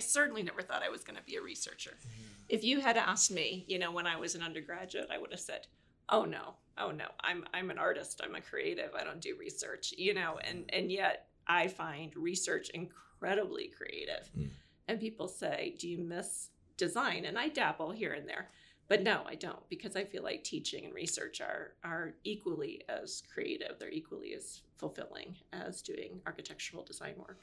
I certainly never thought I was going to be a researcher. If you had asked me, you know, when I was an undergraduate, I would have said, "Oh no, oh no, I'm I'm an artist. I'm a creative. I don't do research." You know, and and yet I find research incredibly creative. Mm. And people say, "Do you miss design?" And I dabble here and there. But no, I don't because I feel like teaching and research are are equally as creative. They're equally as fulfilling as doing architectural design work.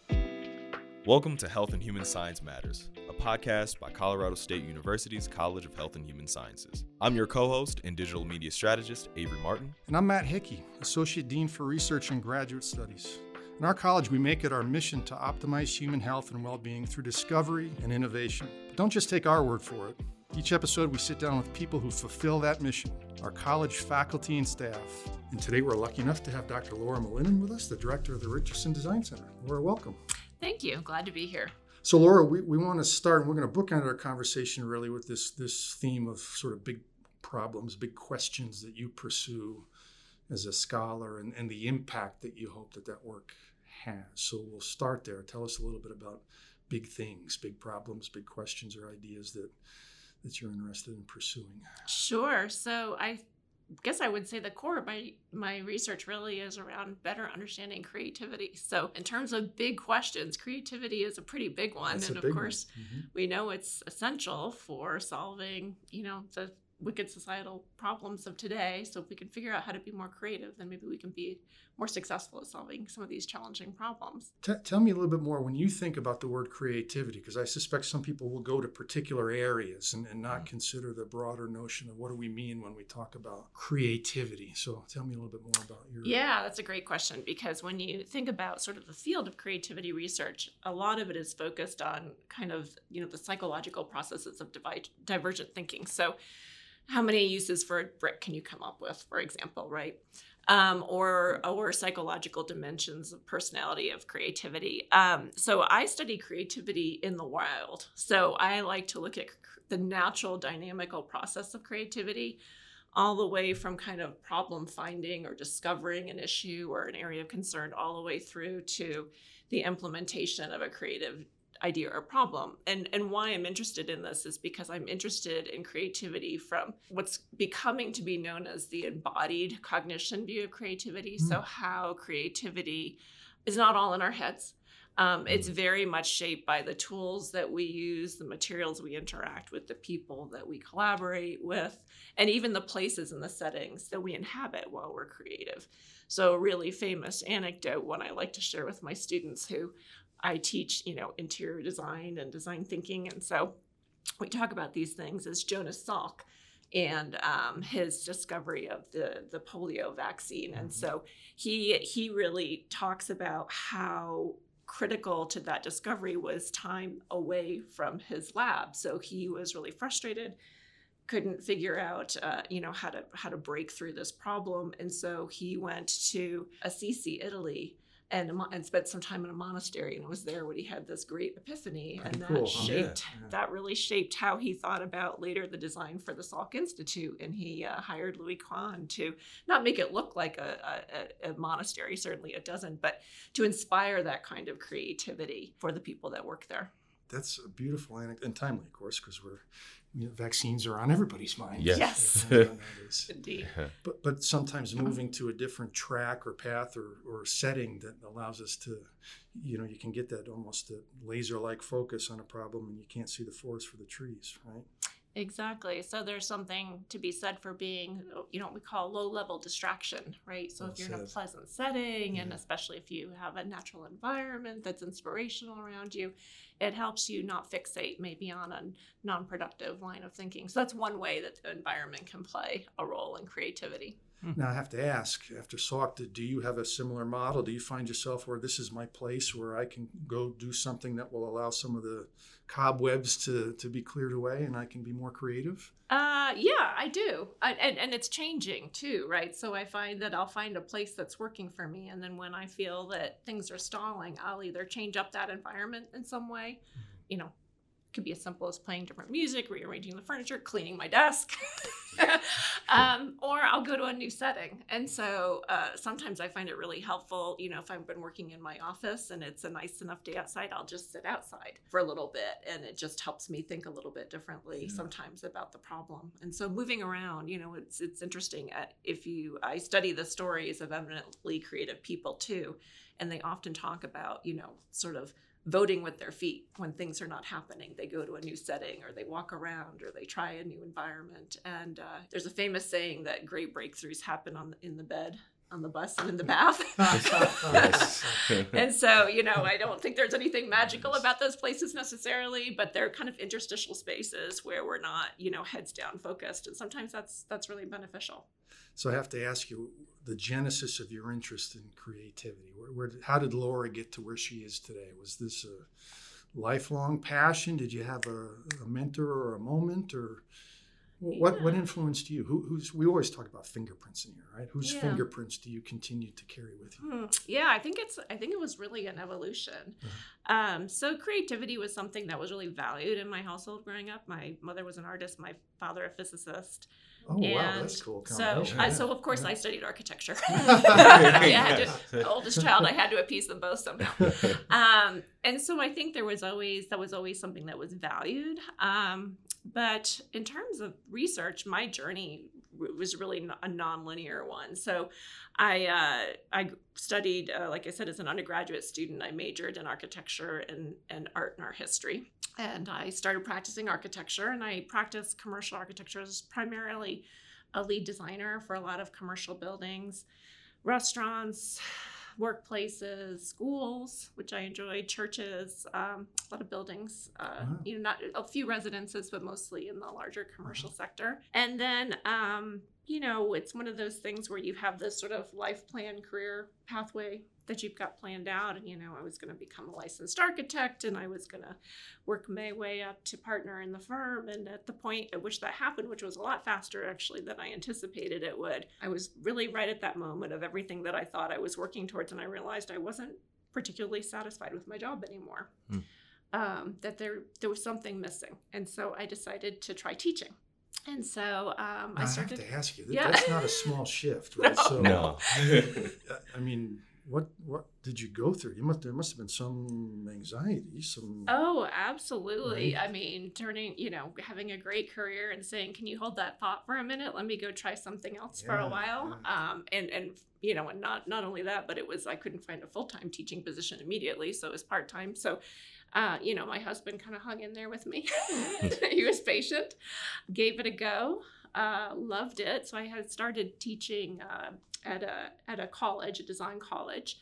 Welcome to Health and Human Science Matters, a podcast by Colorado State University's College of Health and Human Sciences. I'm your co host and digital media strategist, Avery Martin. And I'm Matt Hickey, Associate Dean for Research and Graduate Studies. In our college, we make it our mission to optimize human health and well being through discovery and innovation. But don't just take our word for it. Each episode, we sit down with people who fulfill that mission, our college faculty and staff. And today, we're lucky enough to have Dr. Laura Malinin with us, the director of the Richardson Design Center. Laura, welcome. Thank you. Glad to be here. So, Laura, we, we want to start, and we're going to bookend our conversation really with this, this theme of sort of big problems, big questions that you pursue as a scholar, and, and the impact that you hope that that work has. So, we'll start there. Tell us a little bit about big things, big problems, big questions, or ideas that that you're interested in pursuing. Sure. So I guess I would say the core of my my research really is around better understanding creativity. So in terms of big questions, creativity is a pretty big one, That's and of course Mhm. we know it's essential for solving you know the wicked societal problems of today. So if we can figure out how to be more creative, then maybe we can be more successful at solving some of these challenging problems. T- tell me a little bit more when you think about the word creativity, because I suspect some people will go to particular areas and, and not mm. consider the broader notion of what do we mean when we talk about creativity. So tell me a little bit more about your. Yeah, that's a great question because when you think about sort of the field of creativity research, a lot of it is focused on kind of, you know, the psychological processes of divi- divergent thinking. So, how many uses for a brick can you come up with, for example, right? Um, or or psychological dimensions of personality of creativity. Um, so I study creativity in the wild. So I like to look at the natural dynamical process of creativity all the way from kind of problem finding or discovering an issue or an area of concern all the way through to the implementation of a creative idea or problem. And and why I'm interested in this is because I'm interested in creativity from what's becoming to be known as the embodied cognition view of creativity. So how creativity is not all in our heads. Um, it's very much shaped by the tools that we use, the materials we interact with, the people that we collaborate with, and even the places and the settings that we inhabit while we're creative. So, a really famous anecdote, one I like to share with my students who I teach, you know, interior design and design thinking. And so we talk about these things is Jonas Salk and um, his discovery of the, the polio vaccine. And so he he really talks about how critical to that discovery was time away from his lab. So he was really frustrated, couldn't figure out, uh, you know, how to how to break through this problem, and so he went to Assisi, Italy. And, and spent some time in a monastery and was there when he had this great epiphany. And that cool, shaped yeah. that really shaped how he thought about later the design for the Salk Institute. And he uh, hired Louis Kahn to not make it look like a, a, a monastery certainly it doesn't but to inspire that kind of creativity for the people that work there. That's a beautiful anecdote and timely, of course, because we're you know, vaccines are on everybody's mind. Yes. Yes. Nowadays. indeed But but sometimes moving to a different track or path or, or setting that allows us to, you know, you can get that almost a laser-like focus on a problem and you can't see the forest for the trees, right? Exactly. So there's something to be said for being, oh, you know, what we call low level distraction, right? So Well if you're in a pleasant setting, and especially if you have a natural environment that's inspirational around you, it helps you not fixate maybe on a non productive line of thinking. So that's one way that the environment can play a role in creativity. Now I have to ask, after Salk, do you have a similar model? Do you find yourself where this is my place where I can go do something that will allow some of the cobwebs to, to be cleared away and I can be more creative? Uh, yeah, I do, I, and and it's changing too, right? So I find that I'll find a place that's working for me, and then when I feel that things are stalling, I'll either change up that environment in some way, you know, could be as simple as playing different music, rearranging the furniture, cleaning my desk, um, or I'll go to a new setting. And so uh, sometimes I find it really helpful. You know, if I've been working in my office and it's a nice enough day outside, I'll just sit outside for a little bit, and it just helps me think a little bit differently Yeah. sometimes about the problem. And so moving around, you know, it's it's interesting. At, if you, I study the stories of eminently creative people too, and they often talk about, you know, sort of voting with their feet when things are not happening. They go to a new setting or they walk around or they try a new environment. And uh, there's a famous saying that great breakthroughs happen on the, in the bed, on the bus, and in the bath. And so, you know, I don't think there's anything magical about those places necessarily, but they're kind of interstitial spaces where we're not, you know, heads down focused. And sometimes that's that's really beneficial. So I have to ask you the genesis of your interest in creativity. Where, where how did Laura get to where she is today? Was this a lifelong passion? Did you have a, a mentor or a moment, or what? What Yeah. influenced you? Who, who's we always talk about fingerprints in here, right? Whose Yeah. fingerprints do you continue to carry with you? Hmm. Yeah, I think it's I think it was really an evolution. Um, so creativity was something that was really valued in my household growing up. My mother was an artist, my father a physicist. Oh wow, and that's cool. So, uh, so of course Yeah. I studied architecture. Yeah. I to, the oldest child, I had to appease them both somehow. Um, and so I think there was always that was always something that was valued. Um, but in terms of research, my journey was really a non-linear one. So I uh, I studied, uh, like I said, as an undergraduate student, I majored in architecture and, and art and art history. And I started practicing architecture, and I practiced commercial architecture as primarily a lead designer for a lot of commercial buildings, restaurants, workplaces, schools, which I enjoyed, churches, um, a lot of buildings. Uh, Wow. You know, not a few residences, but mostly in the larger commercial sector. And then, um, you know, it's one of those things where you have this sort of life plan, career pathway that you've got planned out. And you know, I was going to become a licensed architect, and I was going to work my way up to partner in the firm. And at the point at which that happened, which was a lot faster actually than I anticipated it would, I was really right at that moment of everything that I thought I was working towards, and I realized I wasn't particularly satisfied with my job anymore. Hmm. Um, that there there was something missing, and so I decided to try teaching. And so um, I I have to ask you. that- Yeah. That's not a small shift, right? No. So, no. I mean, what what did you go through? You must there must have been some anxiety, some. Oh, absolutely. Right. I mean, turning, you know, having a great career and saying, "Can you hold that thought for a minute? Let me go try something else for a while." yeah. Um, and and you know, and not not only that, but it was I couldn't find a full time teaching position immediately, so it was part time. So, uh, you know, my husband kind of hung in there with me. he was patient, gave it a go, uh, loved it. So I had started teaching uh, at a at a college, a design college.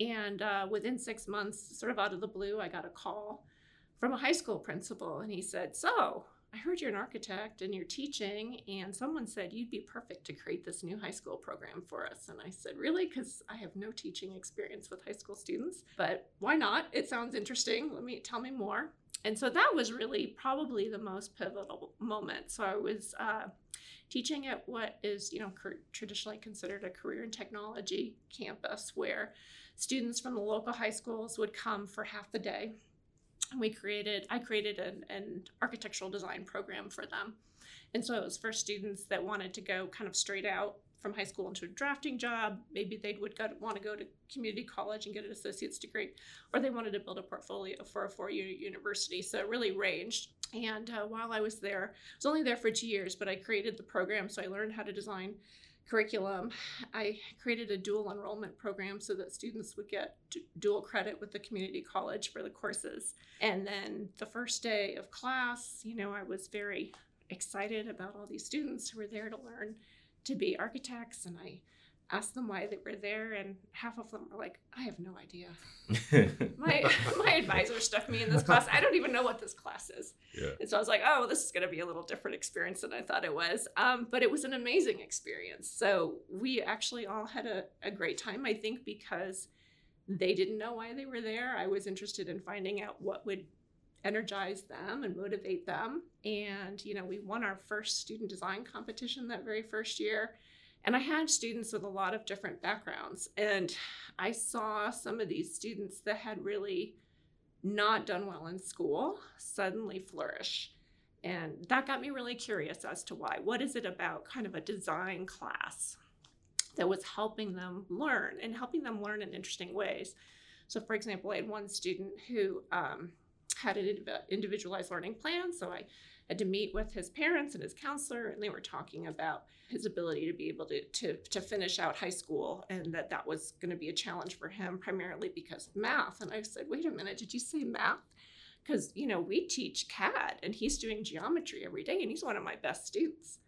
And uh, within six months, sort of out of the blue, I got a call from a high school principal, and he said, "So, I heard you're an architect and you're teaching, and someone said you'd be perfect to create this new high school program for us." And I said, "Really? Because I have no teaching experience with high school students, but why not? It sounds interesting. Let me tell me more." And so that was really probably the most pivotal moment. So I was uh, teaching at what is, you know, traditionally considered a career and technology campus, where students from the local high schools would come for half the day. And we created, I created an, an architectural design program for them. And so it was for students that wanted to go kind of straight out from high school into a drafting job. Maybe they would go, want to go to community college and get an associate's degree, or they wanted to build a portfolio for a four year university. So it really ranged. And uh, while I was there, I was only there for two years, but I created the program. So I learned how to design curriculum. I created a dual enrollment program so that students would get d- dual credit with the community college for the courses. And then the first day of class, you know, I was very excited about all these students who were there to learn to be architects. And I asked them why they were there, and half of them were like, I have no idea. My, my advisor stuck me in this class. I don't even know what this class is. yeah. And so I was like, oh, this is going to be a little different experience than I thought it was. Um, but it was an amazing experience. So we actually all had a, a great time, I think, because they didn't know why they were there. I was interested in finding out what would energize them and motivate them. And, you know, we won our first student design competition that very first year. And I had students with a lot of different backgrounds. And I saw some of these students that had really not done well in school suddenly flourish. And that got me really curious as to why. What is it about kind of a design class that was helping them learn and helping them learn in interesting ways? So, for example, I had one student who um, had an individualized learning plan. So I had to meet with his parents and his counselor, and they were talking about his ability to be able to to, to finish out high school, and that that was going to be a challenge for him primarily because of math. And I said, "Wait a minute, did you say math?" Because you know we teach CAD, and he's doing geometry every day, and he's one of my best students.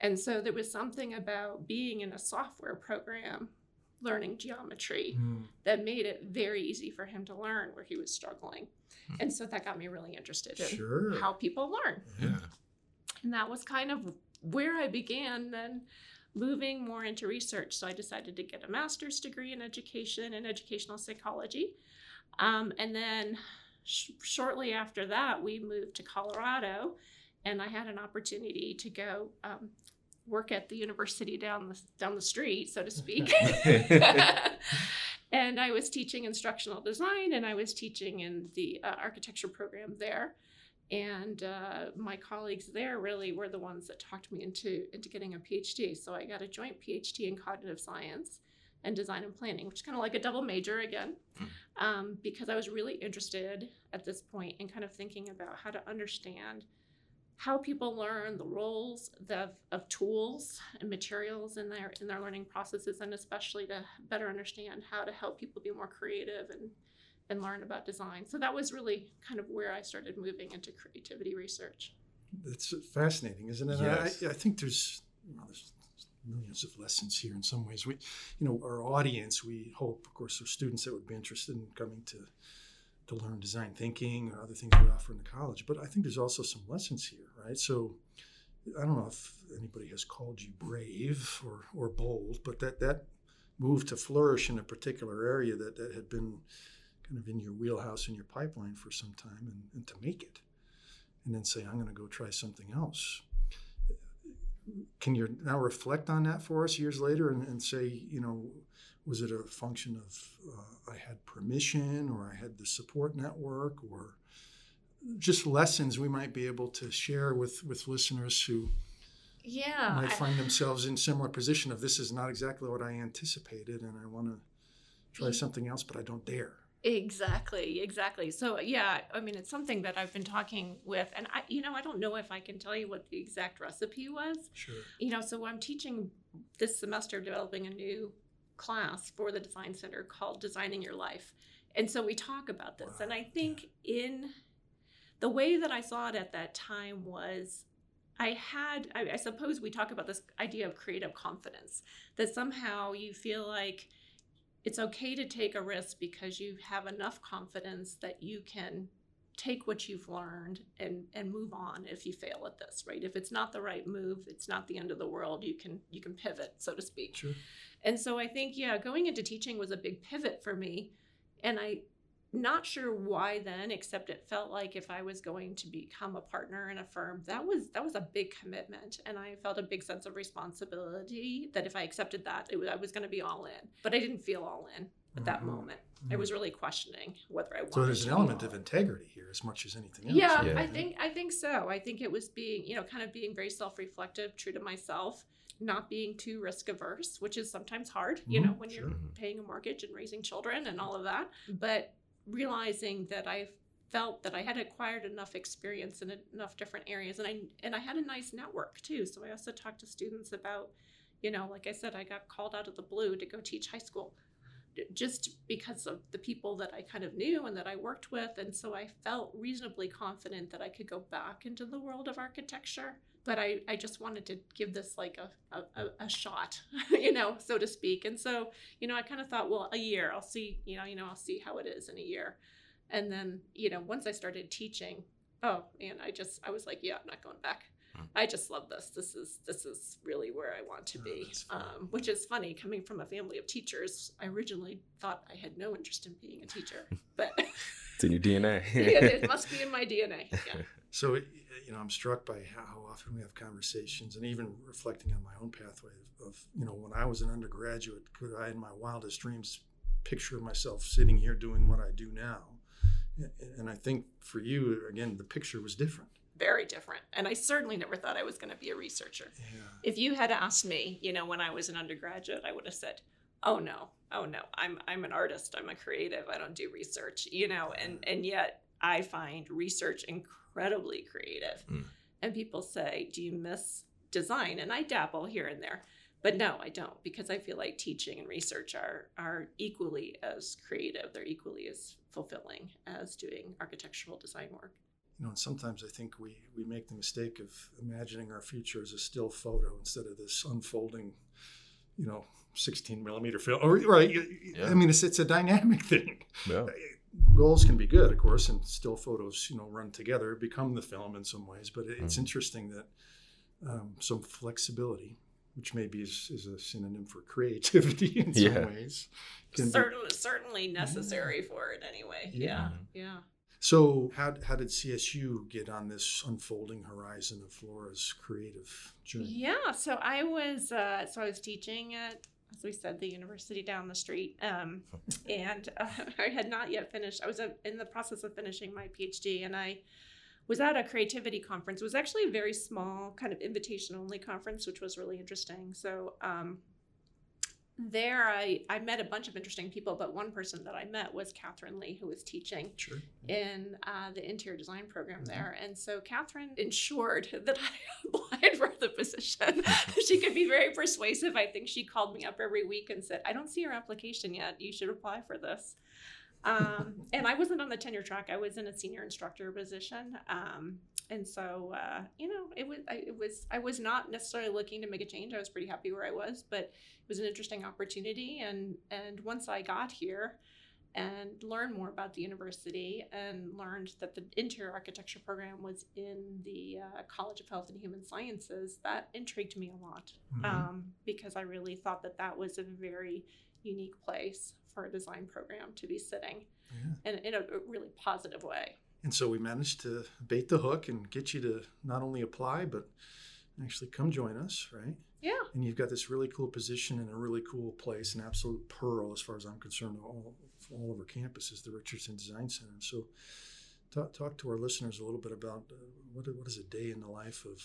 And so there was something about being in a software program learning geometry mm. that made it very easy for him to learn where he was struggling. Mm. And so that got me really interested in sure. how people learn. Yeah. And that was kind of where I began then moving more into research. So I decided to get a master's degree in education and educational psychology. Um, and then sh- shortly after that, we moved to Colorado and I had an opportunity to go um, work at the university down the down the street, so to speak. and I was teaching instructional design, and I was teaching in the uh, architecture program there. And uh, my colleagues there really were the ones that talked me into into getting a PhD. So I got a joint PhD in cognitive science and design and planning, which is kind of like a double major again, hmm. um, because I was really interested at this point in kind of thinking about how to understand how people learn the roles of, of tools and materials in their in their learning processes and especially to better understand how to help people be more creative and and learn about design. So that was really kind of where i started moving into creativity research. It's fascinating isn't it? Yes. I, I, think there's, you know, there's millions of lessons here in some ways. We you know our audience we hope of course are students that would be interested in coming to to learn design thinking or other things we offer in the college. But I think there's also some lessons here, right? So I don't know if anybody has called you brave or, or bold, but that, that move to flourish in a particular area that, that had been kind of in your wheelhouse in your pipeline for some time and, and to make it and then say, I'm going to go try something else. Can you now reflect on that for us years later and, and say, you know, was it a function of uh, I had permission or I had the support network or just lessons we might be able to share with with listeners who yeah might find themselves in similar position of this is not exactly what I anticipated and I want to try something else but I don't dare. Exactly, exactly. So yeah, I mean it's something that I've been talking with and I you know I don't know if I can tell you what the exact recipe was. Sure. You know, so I'm teaching this semester developing a new class for the design center called designing your life and so we talk about this wow. and i think in the way that i saw it at that time was i had I, I suppose we talk about this idea of creative confidence that somehow you feel like it's okay to take a risk because you have enough confidence that you can take what you've learned and and move on if you fail at this right if it's not the right move it's not the end of the world you can you can pivot so to speak sure. and so i think yeah going into teaching was a big pivot for me and i not sure why then except it felt like if i was going to become a partner in a firm that was that was a big commitment and i felt a big sense of responsibility that if i accepted that it was, i was going to be all in but i didn't feel all in at that mm-hmm. moment. Mm-hmm. I was really questioning whether I wanted. So there's an element of integrity here, as much as anything else. Yeah, yeah, I think I think so. I think it was being, you know, kind of being very self-reflective, true to myself, not being too risk averse, which is sometimes hard, you mm-hmm. know, when sure. you're paying a mortgage and raising children and all of that. But realizing that I felt that I had acquired enough experience in enough different areas, and I and I had a nice network too. So I also talked to students about, you know, like I said, I got called out of the blue to go teach high school just because of the people that I kind of knew and that I worked with. And so I felt reasonably confident that I could go back into the world of architecture. But I, I just wanted to give this like a, a, a shot, you know, so to speak. And so, you know, I kind of thought, well, a year, I'll see, you know, you know, I'll see how it is in a year. And then, you know, once I started teaching, oh, and I just, I was like, yeah, I'm not going back. I just love this. This is this is really where I want to oh, be. Um, which is funny coming from a family of teachers. I originally thought I had no interest in being a teacher, but it's in your DNA. yeah, it must be in my DNA. Yeah. So you know, I'm struck by how often we have conversations, and even reflecting on my own pathway of you know, when I was an undergraduate, could I, in my wildest dreams, picture myself sitting here doing what I do now? And I think for you, again, the picture was different. Very different. And I certainly never thought I was going to be a researcher. Yeah. If you had asked me, you know, when I was an undergraduate, I would have said, "Oh no, oh no, I'm I'm an artist. I'm a creative. I don't do research." You know, and and yet I find research incredibly creative. Mm. And people say, "Do you miss design?" And I dabble here and there. But no, I don't because I feel like teaching and research are are equally as creative. They're equally as fulfilling as doing architectural design work. You know, and sometimes I think we, we make the mistake of imagining our future as a still photo instead of this unfolding, you know, 16 millimeter film. Or, right. Yeah. I mean, it's, it's a dynamic thing. Yeah. Goals can be good, of course, and still photos, you know, run together, become the film in some ways. But it's Mhm. interesting that um, some flexibility, which maybe is, is a synonym for creativity in some Yeah. ways, can be Certainly, certainly necessary for it anyway. Yeah. Yeah, yeah. So, how, how did CSU get on this unfolding horizon of Laura's creative journey? Yeah, so I was uh, so I was teaching at as we said the university down the street, um, and uh, I had not yet finished. I was uh, in the process of finishing my PhD, and I was at a creativity conference. It was actually a very small kind of invitation only conference, which was really interesting. So um, there, I I met a bunch of interesting people, but one person that I met was Katharine Leigh, who was teaching Sure. in uh, the interior design program Mhm. there. And so Catherine ensured that I applied for the position. she could be very persuasive. I think she called me up every week and said, I don't see your application yet. You should apply for this. Um, and I wasn't on the tenure track. I was in a senior instructor position. Um, and so, uh, you know, it was, I, it was, I was not necessarily looking to make a change. I was pretty happy where I was, but it was an interesting opportunity. And, and once I got here, and learned more about the university and learned that the interior architecture program was in the uh, College of Health and Human Sciences, that intrigued me a lot Mhm. um, because I really thought that that was a very unique place for a design program to be sitting yeah. and in a really positive way. And so we managed to bait the hook and get you to not only apply, but actually come join us, right? Yeah. And you've got this really cool position in a really cool place, an absolute pearl as far as I'm concerned, all, all over campus is the Richardson Design Center. And so talk, talk to our listeners a little bit about uh, what, what is a day in the life of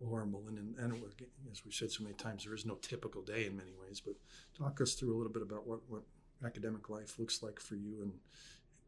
Laura Malinin. And, and as we've said so many times, there is no typical day in many ways, but talk us through a little bit about what, what academic life looks like for you and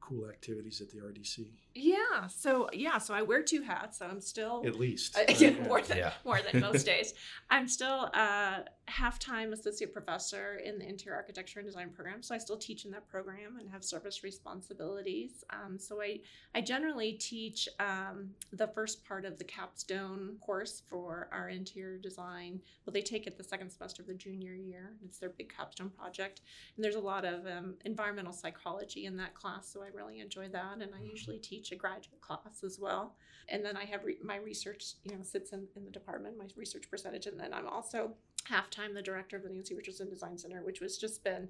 cool activities at the RDC, Yeah. So yeah. So I wear two hats. I'm still at least. Uh, right? yeah, Yeah. more than Yeah. more than most days. I'm still a half-time associate professor in the interior architecture and design program, so I still teach in that program and have service responsibilities. Um, so I I generally teach um, the first part of the capstone course for our interior design. Well, they take it the second semester of the junior year. It's their big capstone project, and there's a lot of um, environmental psychology in that class, so I really enjoy that. And I usually teach a graduate class as well and then I have re- my research, you know, sits in, in the department, my research percentage, and then I'm also half time the director of the Nancy Richardson Design Center, which was just been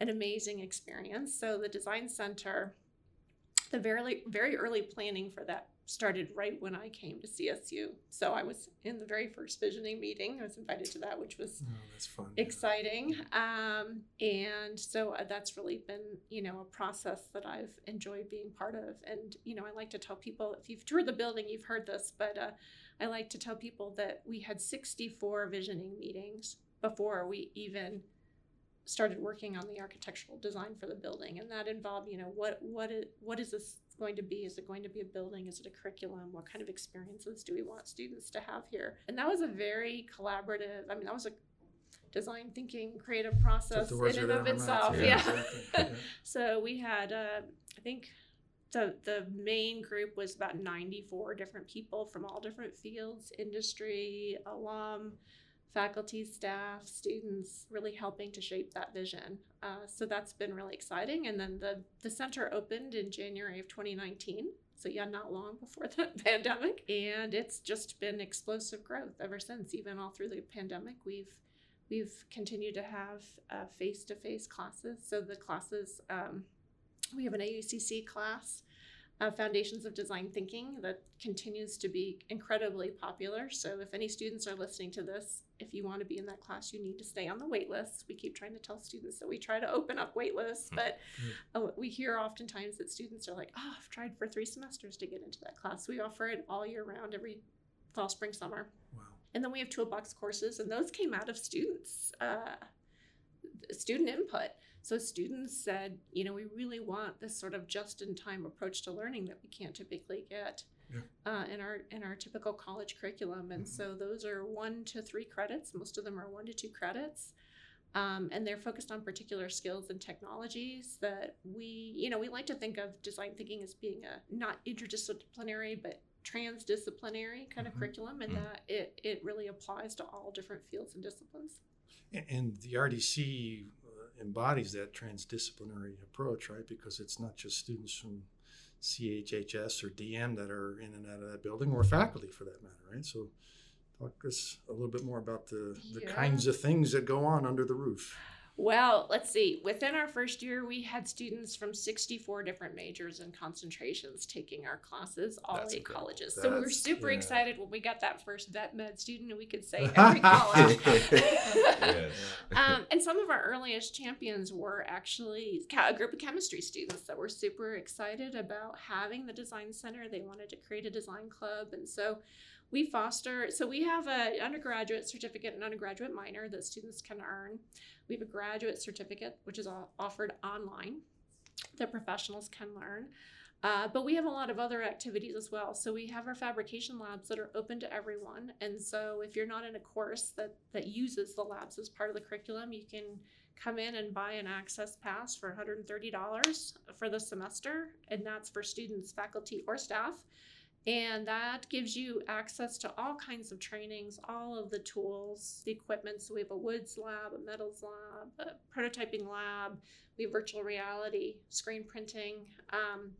an amazing experience. So the design center, the very very early planning for that started right when I came to CSU. So I was in the very first visioning meeting. I was invited to that, which was Oh, fun. yeah. exciting. Um, and so uh, that's really been, you know, a process that I've enjoyed being part of. And, you know, I like to tell people if you've toured the building, you've heard this, but uh, I like to tell people that we had 64 visioning meetings before we even started working on the architectural design for the building. And that involved you know what what is, what is this going to be? Is it going to be a building? Is it a curriculum? What kind of experiences do we want students to have here? And that was a very collaborative i mean that was a design thinking creative process in and of out of my itself yeah. Yeah. so we had uh, i think the the main group was about 94 different people from all different fields industry alum faculty staff students really helping to shape that vision. Uh, so that's been really exciting. And then the the center opened in january of 2019 so yeah not long before the pandemic. And it's just been explosive growth ever since. Even all through the pandemic we've we've continued to have uh, face-to-face classes. So the classes um, we have an aucc class uh, Foundations of Design Thinking that continues to be incredibly popular. So, if any students are listening to this, if you want to be in that class, you need to stay on the wait list. We keep trying to tell students that we try to open up wait lists, Hmm. but uh, we hear oftentimes that students are like, oh, I've tried for three semesters to get into that class. We offer it all year round, every fall, spring, summer. Wow. And then we have toolbox courses, and those came out of students, uh, student input. So students said, you know, we really want this sort of just-in-time approach to learning that we can't typically get Yeah. uh, in our in our typical college curriculum. And Mhm. so those are one to three credits. Most of them are one to two credits. Um, and they're focused on particular skills and technologies that we, you know, we like to think of design thinking as being a not interdisciplinary, but transdisciplinary kind of Mhm. curriculum, and Mhm. that it, it really applies to all different fields and disciplines. A- And the RDC embodies that transdisciplinary approach, right? Because it's not just students from CHHS or DM that are in and out of that building, or faculty for that matter, right? So, talk us a little bit more about the, the Yeah. kinds of things that go on under the roof. Well, let's see. Within our first year, we had students from 64 different majors and concentrations taking our classes, all That's eight colleges. so we were super yeah. excited when we got that first vet med student, and we could say every college. Yes. um, and some of our earliest champions were actually a group of chemistry students that were super excited about having the design center. They wanted to create a design club, and so we foster. So we have a undergraduate certificate and undergraduate minor that students can earn. We have a graduate certificate, which is offered online that professionals can learn. Uh, but we have a lot of other activities as well. So we have our fabrication labs that are open to everyone. And so if you're not in a course that that uses the labs as part of the curriculum, you can come in and buy an access pass for $130 for the semester, and that's for students, faculty, or staff. And that gives you access to all kinds of trainings, all of the tools, the equipment. So we have a woods lab, a metals lab, a prototyping lab, we have virtual reality, screen printing. Um,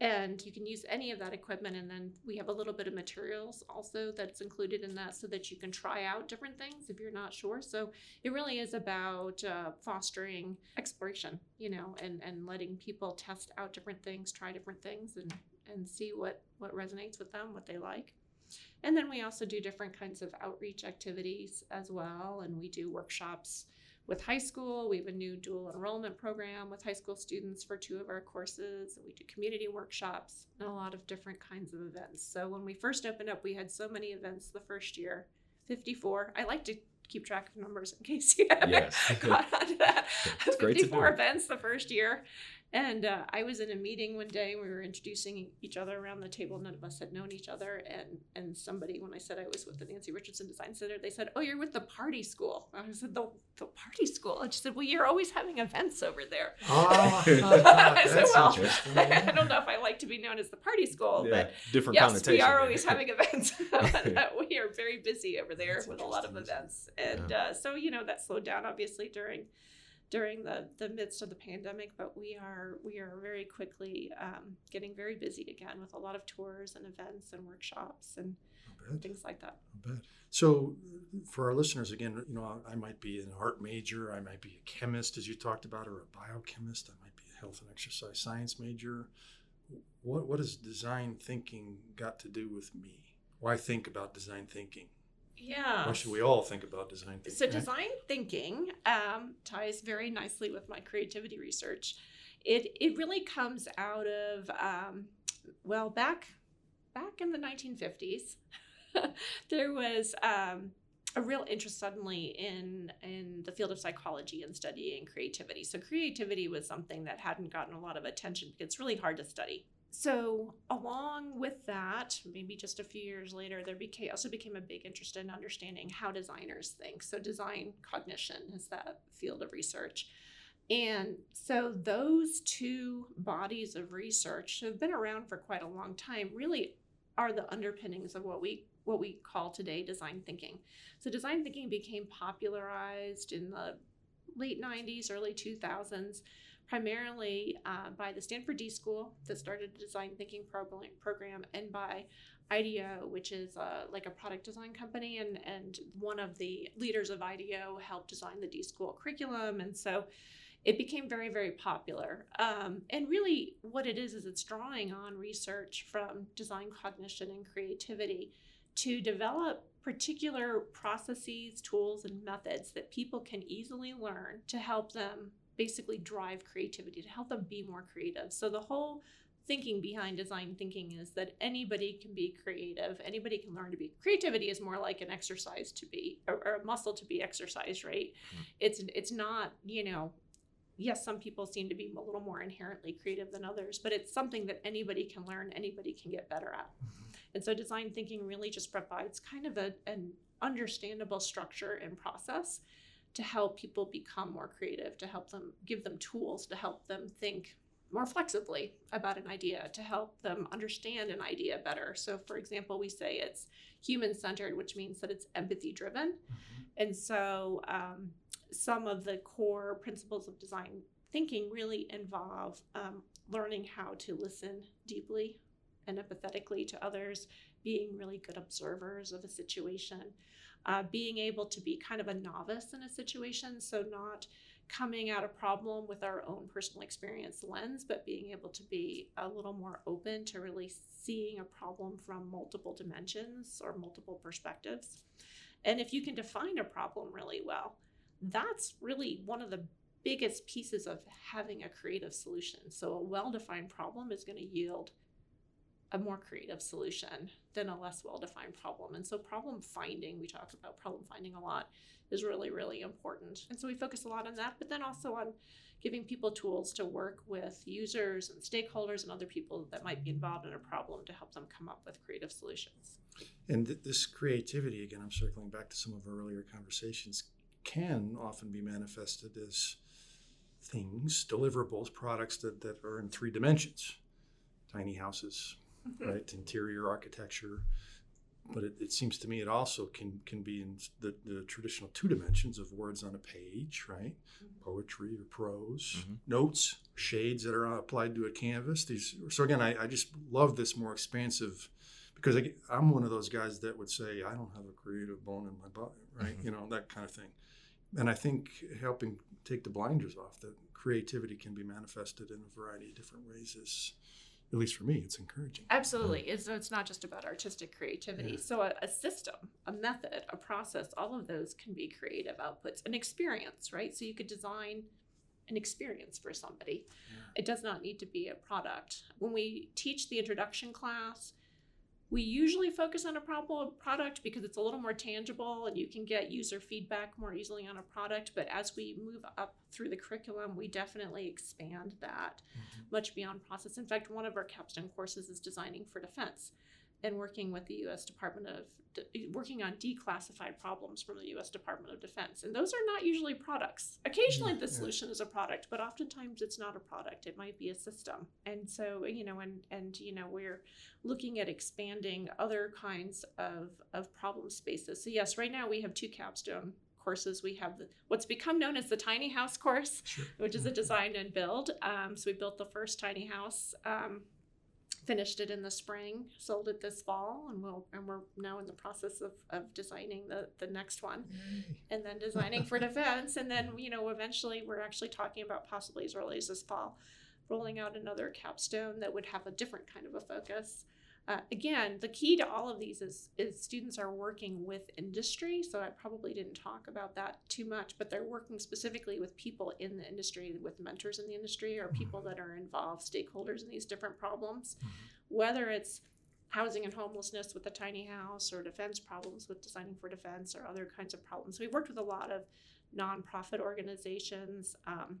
and you can use any of that equipment. And then we have a little bit of materials also that's included in that so that you can try out different things if you're not sure. So it really is about uh, fostering exploration, you know, and, and letting people test out different things, try different things, and, and see what, what resonates with them, what they like. And then we also do different kinds of outreach activities as well. And we do workshops with high school. We have a new dual enrollment program with high school students for two of our courses. And we do community workshops and a lot of different kinds of events. So when we first opened up, we had so many events the first year 54. I like to keep track of numbers in case you haven't Yes. caught on to that. It's great to 54 events the first year. And uh, I was in a meeting one day. We were introducing each other around the table. None of us had known each other. And and somebody, when I said I was with the Nancy Richardson Design Center, they said, "Oh, you're with the party school." I said, "The the party school." And she said, "Well, you're always having events over there." Ah, I said, that's "Well, interesting. I don't know if I like to be known as the party school, yeah, but different yes, connotation. we are always having events. we are very busy over there That's with a lot of events, and uh, so you know that slowed down obviously during during the the midst of the pandemic. But we are we are very quickly um, getting very busy again with a lot of tours and events and workshops and things like that. I bet. So, for our listeners, again, you know, I might be an art major, I might be a chemist, as you talked about, or a biochemist, I might be a health and exercise science major. What what has design thinking got to do with me? Why think about design thinking? Yeah. Why should we all think about design thinking? So design thinking um, ties very nicely with my creativity research. It it really comes out of um, well back back in the 1950s, there was um, a real interest suddenly in in the field of psychology and studying creativity. So creativity was something that hadn't gotten a lot of attention because it's really hard to study. So along with that, maybe just a few years later, there became also became a big interest in understanding how designers think. So design cognition is that field of research. And so those two bodies of research have been around for quite a long time, really are the underpinnings of what we what we call today design thinking. So design thinking became popularized in the late 90s, early 2000s, primarily uh, by the Stanford D School that started a design thinking program, and by IDEO, which is uh, like a product design company, and and one of the leaders of IDEO helped design the D School curriculum, and so it became very, very popular. Um, and really, what it is, is it's drawing on research from design cognition and creativity to develop particular processes, tools, and methods that people can easily learn to help them basically drive creativity, to help them be more creative. So the whole thinking behind design thinking is that anybody can be creative anybody can learn to be creativity is more like an exercise to be or, or a muscle to be exercised right mm-hmm. it's it's not you know yes some people seem to be a little more inherently creative than others but it's something that anybody can learn anybody can get better at mm-hmm. and so design thinking really just provides kind of a, an understandable structure and process to help people become more creative to help them give them tools to help them think more flexibly about an idea to help them understand an idea better. So, for example, we say it's human centered, which means that it's empathy driven. Mm-hmm. And so, um, some of the core principles of design thinking really involve um, learning how to listen deeply and empathetically to others, being really good observers of a situation, uh, being able to be kind of a novice in a situation. So, not coming at a problem with our own personal experience lens, but being able to be a little more open to really seeing a problem from multiple dimensions or multiple perspectives. And if you can define a problem really well, that's really one of the biggest pieces of having a creative solution. So, a well defined problem is going to yield a more creative solution than a less well defined problem. And so, problem finding, we talk about problem finding a lot, is really, really important. And so we focus a lot on that, but then also on giving people tools to work with users and stakeholders and other people that might be involved in a problem to help them come up with creative solutions. And th- this creativity, again, I'm circling back to some of our earlier conversations, can often be manifested as things, deliverables, products that, that are in three dimensions tiny houses. Right? Interior architecture, but it, it, seems to me it also can can be in the, the traditional two dimensions of words on a page, right? Mm-hmm. Poetry or prose, mm-hmm. notes, shades that are applied to a canvas. These so again, I, I just love this more expansive because I, am one of those guys that would say I don't have a creative bone in my body, right? Mm-hmm. You know that kind of thing. And I think helping take the blinders off that creativity can be manifested in a variety of different ways is at least for me, it's encouraging. Absolutely. It's, it's not just about artistic creativity. Yeah. So, a, a, system, a method, a process, all of those can be creative outputs, an experience, right? So, you could design an experience for somebody. Yeah. It does not need to be a product. When we teach the introduction class, we usually focus on a problem product because it's a little more tangible and you can get user feedback more easily on a product. But as we move up through the curriculum, we definitely expand that mm-hmm. much beyond process. In fact, one of our capstone courses is designing for defense and working with the U.S. Department of working on declassified problems from the U.S. Department of Defense, and those are not usually products. Occasionally, the solution is a product, but oftentimes it's not a product. It might be a system, and so you know, and and you know, we're looking at expanding other kinds of of problem spaces. So yes, right now we have two capstone courses. We have the, what's become known as the tiny house course, sure. which is a design and build. Um, so we built the first tiny house um, finished it in the spring, sold it this fall, and we'll and we're now in the process of, of designing the, the next one, Yay. and then designing for defense, and then you know eventually we're actually talking about possibly as early as this fall, rolling out another capstone that would have a different kind of a focus. Uh, again, the key to all of these is, is students are working with industry. So I probably didn't talk about that too much, but they're working specifically with people in the industry, with mentors in the industry, or people mm-hmm. that are involved, stakeholders in these different problems. Mm-hmm. Whether it's housing and homelessness with the tiny house, or defense problems with designing for defense, or other kinds of problems. We've worked with a lot of nonprofit organizations. Um,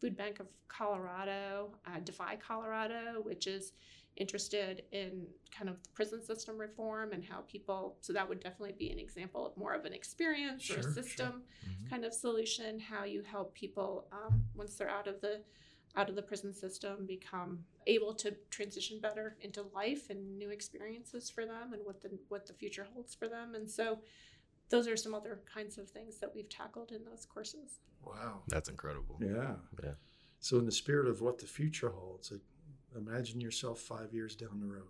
Food Bank of Colorado, uh, Defy Colorado, which is interested in kind of the prison system reform and how people so that would definitely be an example of more of an experience sure, or a system sure. mm-hmm. kind of solution how you help people um, once they're out of the out of the prison system become able to transition better into life and new experiences for them and what the what the future holds for them. And so those are some other kinds of things that we've tackled in those courses. Wow. That's incredible. Yeah. Yeah. So in the spirit of what the future holds it, imagine yourself five years down the road.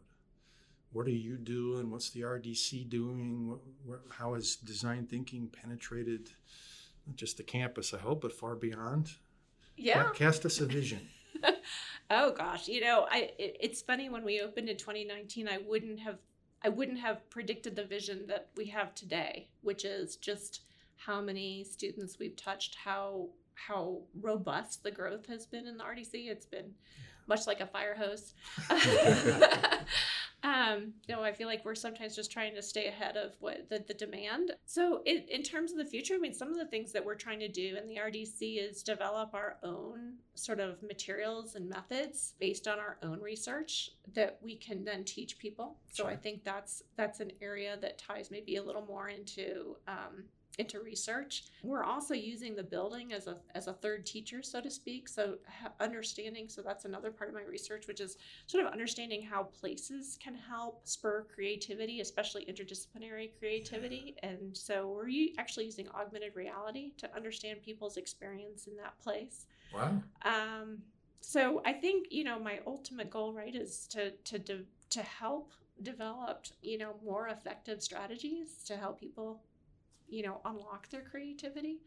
What are you doing? What's the RDC doing? how has design thinking penetrated not just the campus, I hope, but far beyond? Yeah. Cast us a vision. oh gosh, you know, I it, it's funny when we opened in 2019, I wouldn't have I wouldn't have predicted the vision that we have today, which is just how many students we've touched, how how robust the growth has been in the RDC. It's been much like a fire hose. um, you know, I feel like we're sometimes just trying to stay ahead of what the, the demand. So, in, in terms of the future, I mean, some of the things that we're trying to do in the RDC is develop our own sort of materials and methods based on our own research that we can then teach people. So, sure. I think that's that's an area that ties maybe a little more into um, into research. We're also using the building as a as a third teacher, so to speak. So understanding, so that's another part of my research, which is sort of understanding how places can help spur creativity, especially interdisciplinary creativity. And so we're actually using augmented reality to understand people's experience in that place. Wow. Um, so I think you know my ultimate goal, right, is to to to, to help develop you know more effective strategies to help people you know, unlock their creativity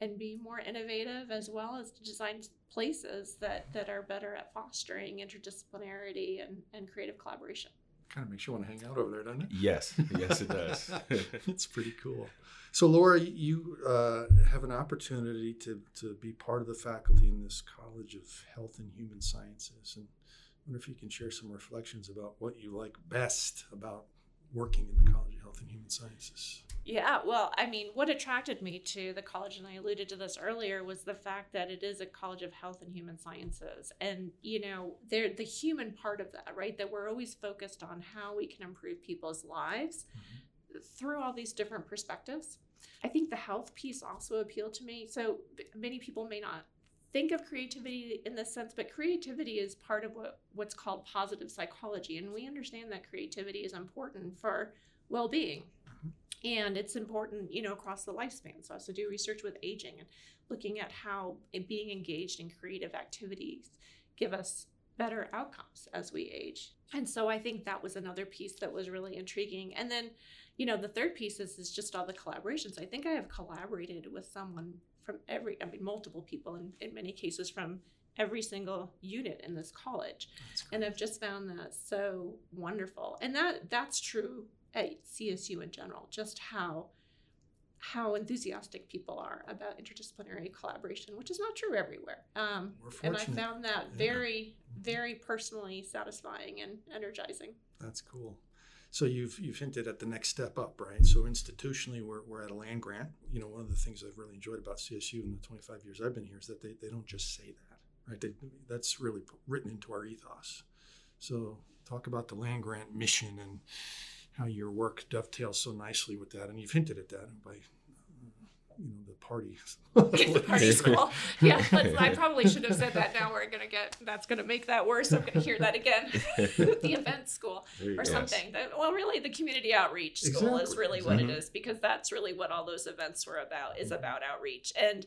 and be more innovative as well as to design places that that are better at fostering interdisciplinarity and, and creative collaboration. Kind of makes you want to hang out over there doesn't it? Yes. Yes it does. It's pretty cool. So laura you uh, have an opportunity to, to be part of the faculty in this college of health and human sciences and I wonder if you can share some reflections about what you like best about working in the college of health and human sciences yeah, well, I mean, what attracted me to the college, and I alluded to this earlier, was the fact that it is a college of health and human sciences. And, you know, they're the human part of that, right? That we're always focused on how we can improve people's lives mm-hmm. through all these different perspectives. I think the health piece also appealed to me. So many people may not think of creativity in this sense, but creativity is part of what, what's called positive psychology. And we understand that creativity is important for well being and it's important you know across the lifespan. So i also do research with aging and looking at how being engaged in creative activities give us better outcomes as we age. And so i think that was another piece that was really intriguing. And then you know the third piece is, is just all the collaborations. I think i have collaborated with someone from every i mean multiple people in, in many cases from every single unit in this college and i've just found that so wonderful and that that's true at CSU in general, just how how enthusiastic people are about interdisciplinary collaboration, which is not true everywhere. Um, and I found that yeah. very, very personally satisfying and energizing. That's cool. So you've you've hinted at the next step up, right? So institutionally, we're, we're at a land grant. You know, one of the things I've really enjoyed about CSU in the 25 years I've been here is that they, they don't just say that, right? They, that's really written into our ethos. So talk about the land grant mission and how your work dovetails so nicely with that, and you've hinted at that by you know the party. The party school. Yeah i probably should have said that. Now we're gonna get that's gonna make that worse. I'm gonna hear that again. The event school or something. Well really the community outreach school exactly. is really what mm-hmm. it is because that's really what all those events were about is about outreach. And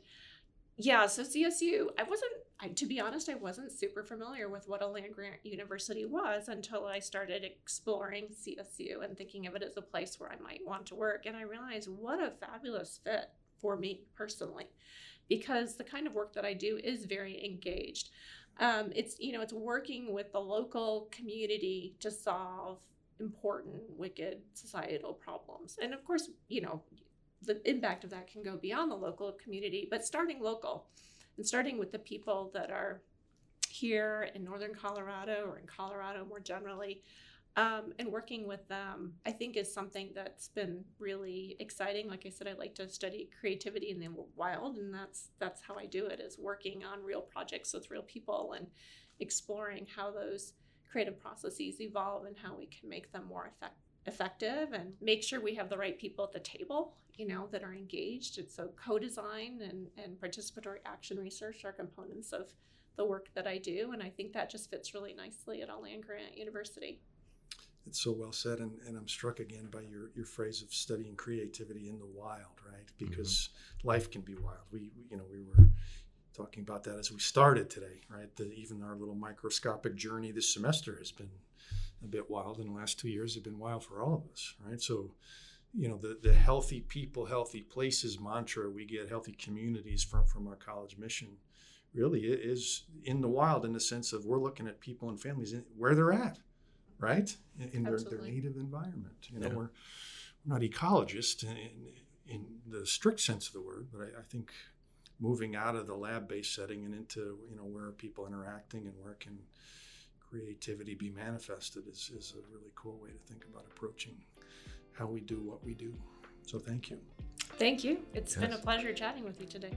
yeah, so CSU, I wasn't, I, to be honest, I wasn't super familiar with what a land grant university was until I started exploring CSU and thinking of it as a place where I might want to work. And I realized what a fabulous fit for me personally, because the kind of work that I do is very engaged. Um, it's, you know, it's working with the local community to solve important, wicked societal problems. And of course, you know, the impact of that can go beyond the local community, but starting local and starting with the people that are here in northern Colorado or in Colorado more generally, um, and working with them, I think is something that's been really exciting. Like I said, I like to study creativity in the wild, and that's that's how I do it: is working on real projects with real people and exploring how those creative processes evolve and how we can make them more effective effective and make sure we have the right people at the table you know that are engaged. And so co-design and, and participatory action research are components of the work that i do. And i think that just fits really nicely at a land grant university. It's so well said. And, and i'm struck again by your, your phrase of studying creativity in the wild right? Mm-hmm. because mm-hmm. life can be wild. We you know we were talking about that as we started today right? The, even our little microscopic journey this semester has been a bit wild, and the last two years have been wild for all of us, right? So, you know, the, the healthy people, healthy places mantra, we get healthy communities from, from our college mission really is in the wild in the sense of we're looking at people and families in, where they're at, right? In, in their, their native environment. You know, yeah. we're, we're not ecologists in, in, the strict sense of the word, but I, I think moving out of the lab-based setting and into you know where are people interacting and where can creativity be manifested is, is a really cool way to think about approaching how we do what we do. So thank you. Thank you. It's yes. been a pleasure chatting with you today.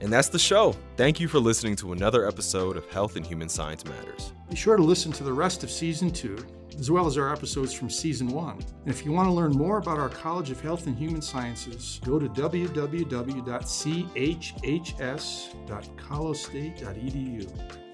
And that's the show. Thank you for listening to another episode of Health and Human Science Matters. Be sure to listen to the rest of season two, as well as our episodes from season one. And if you want to learn more about our College of Health and Human Sciences, go to www.chhs.colostate.edu.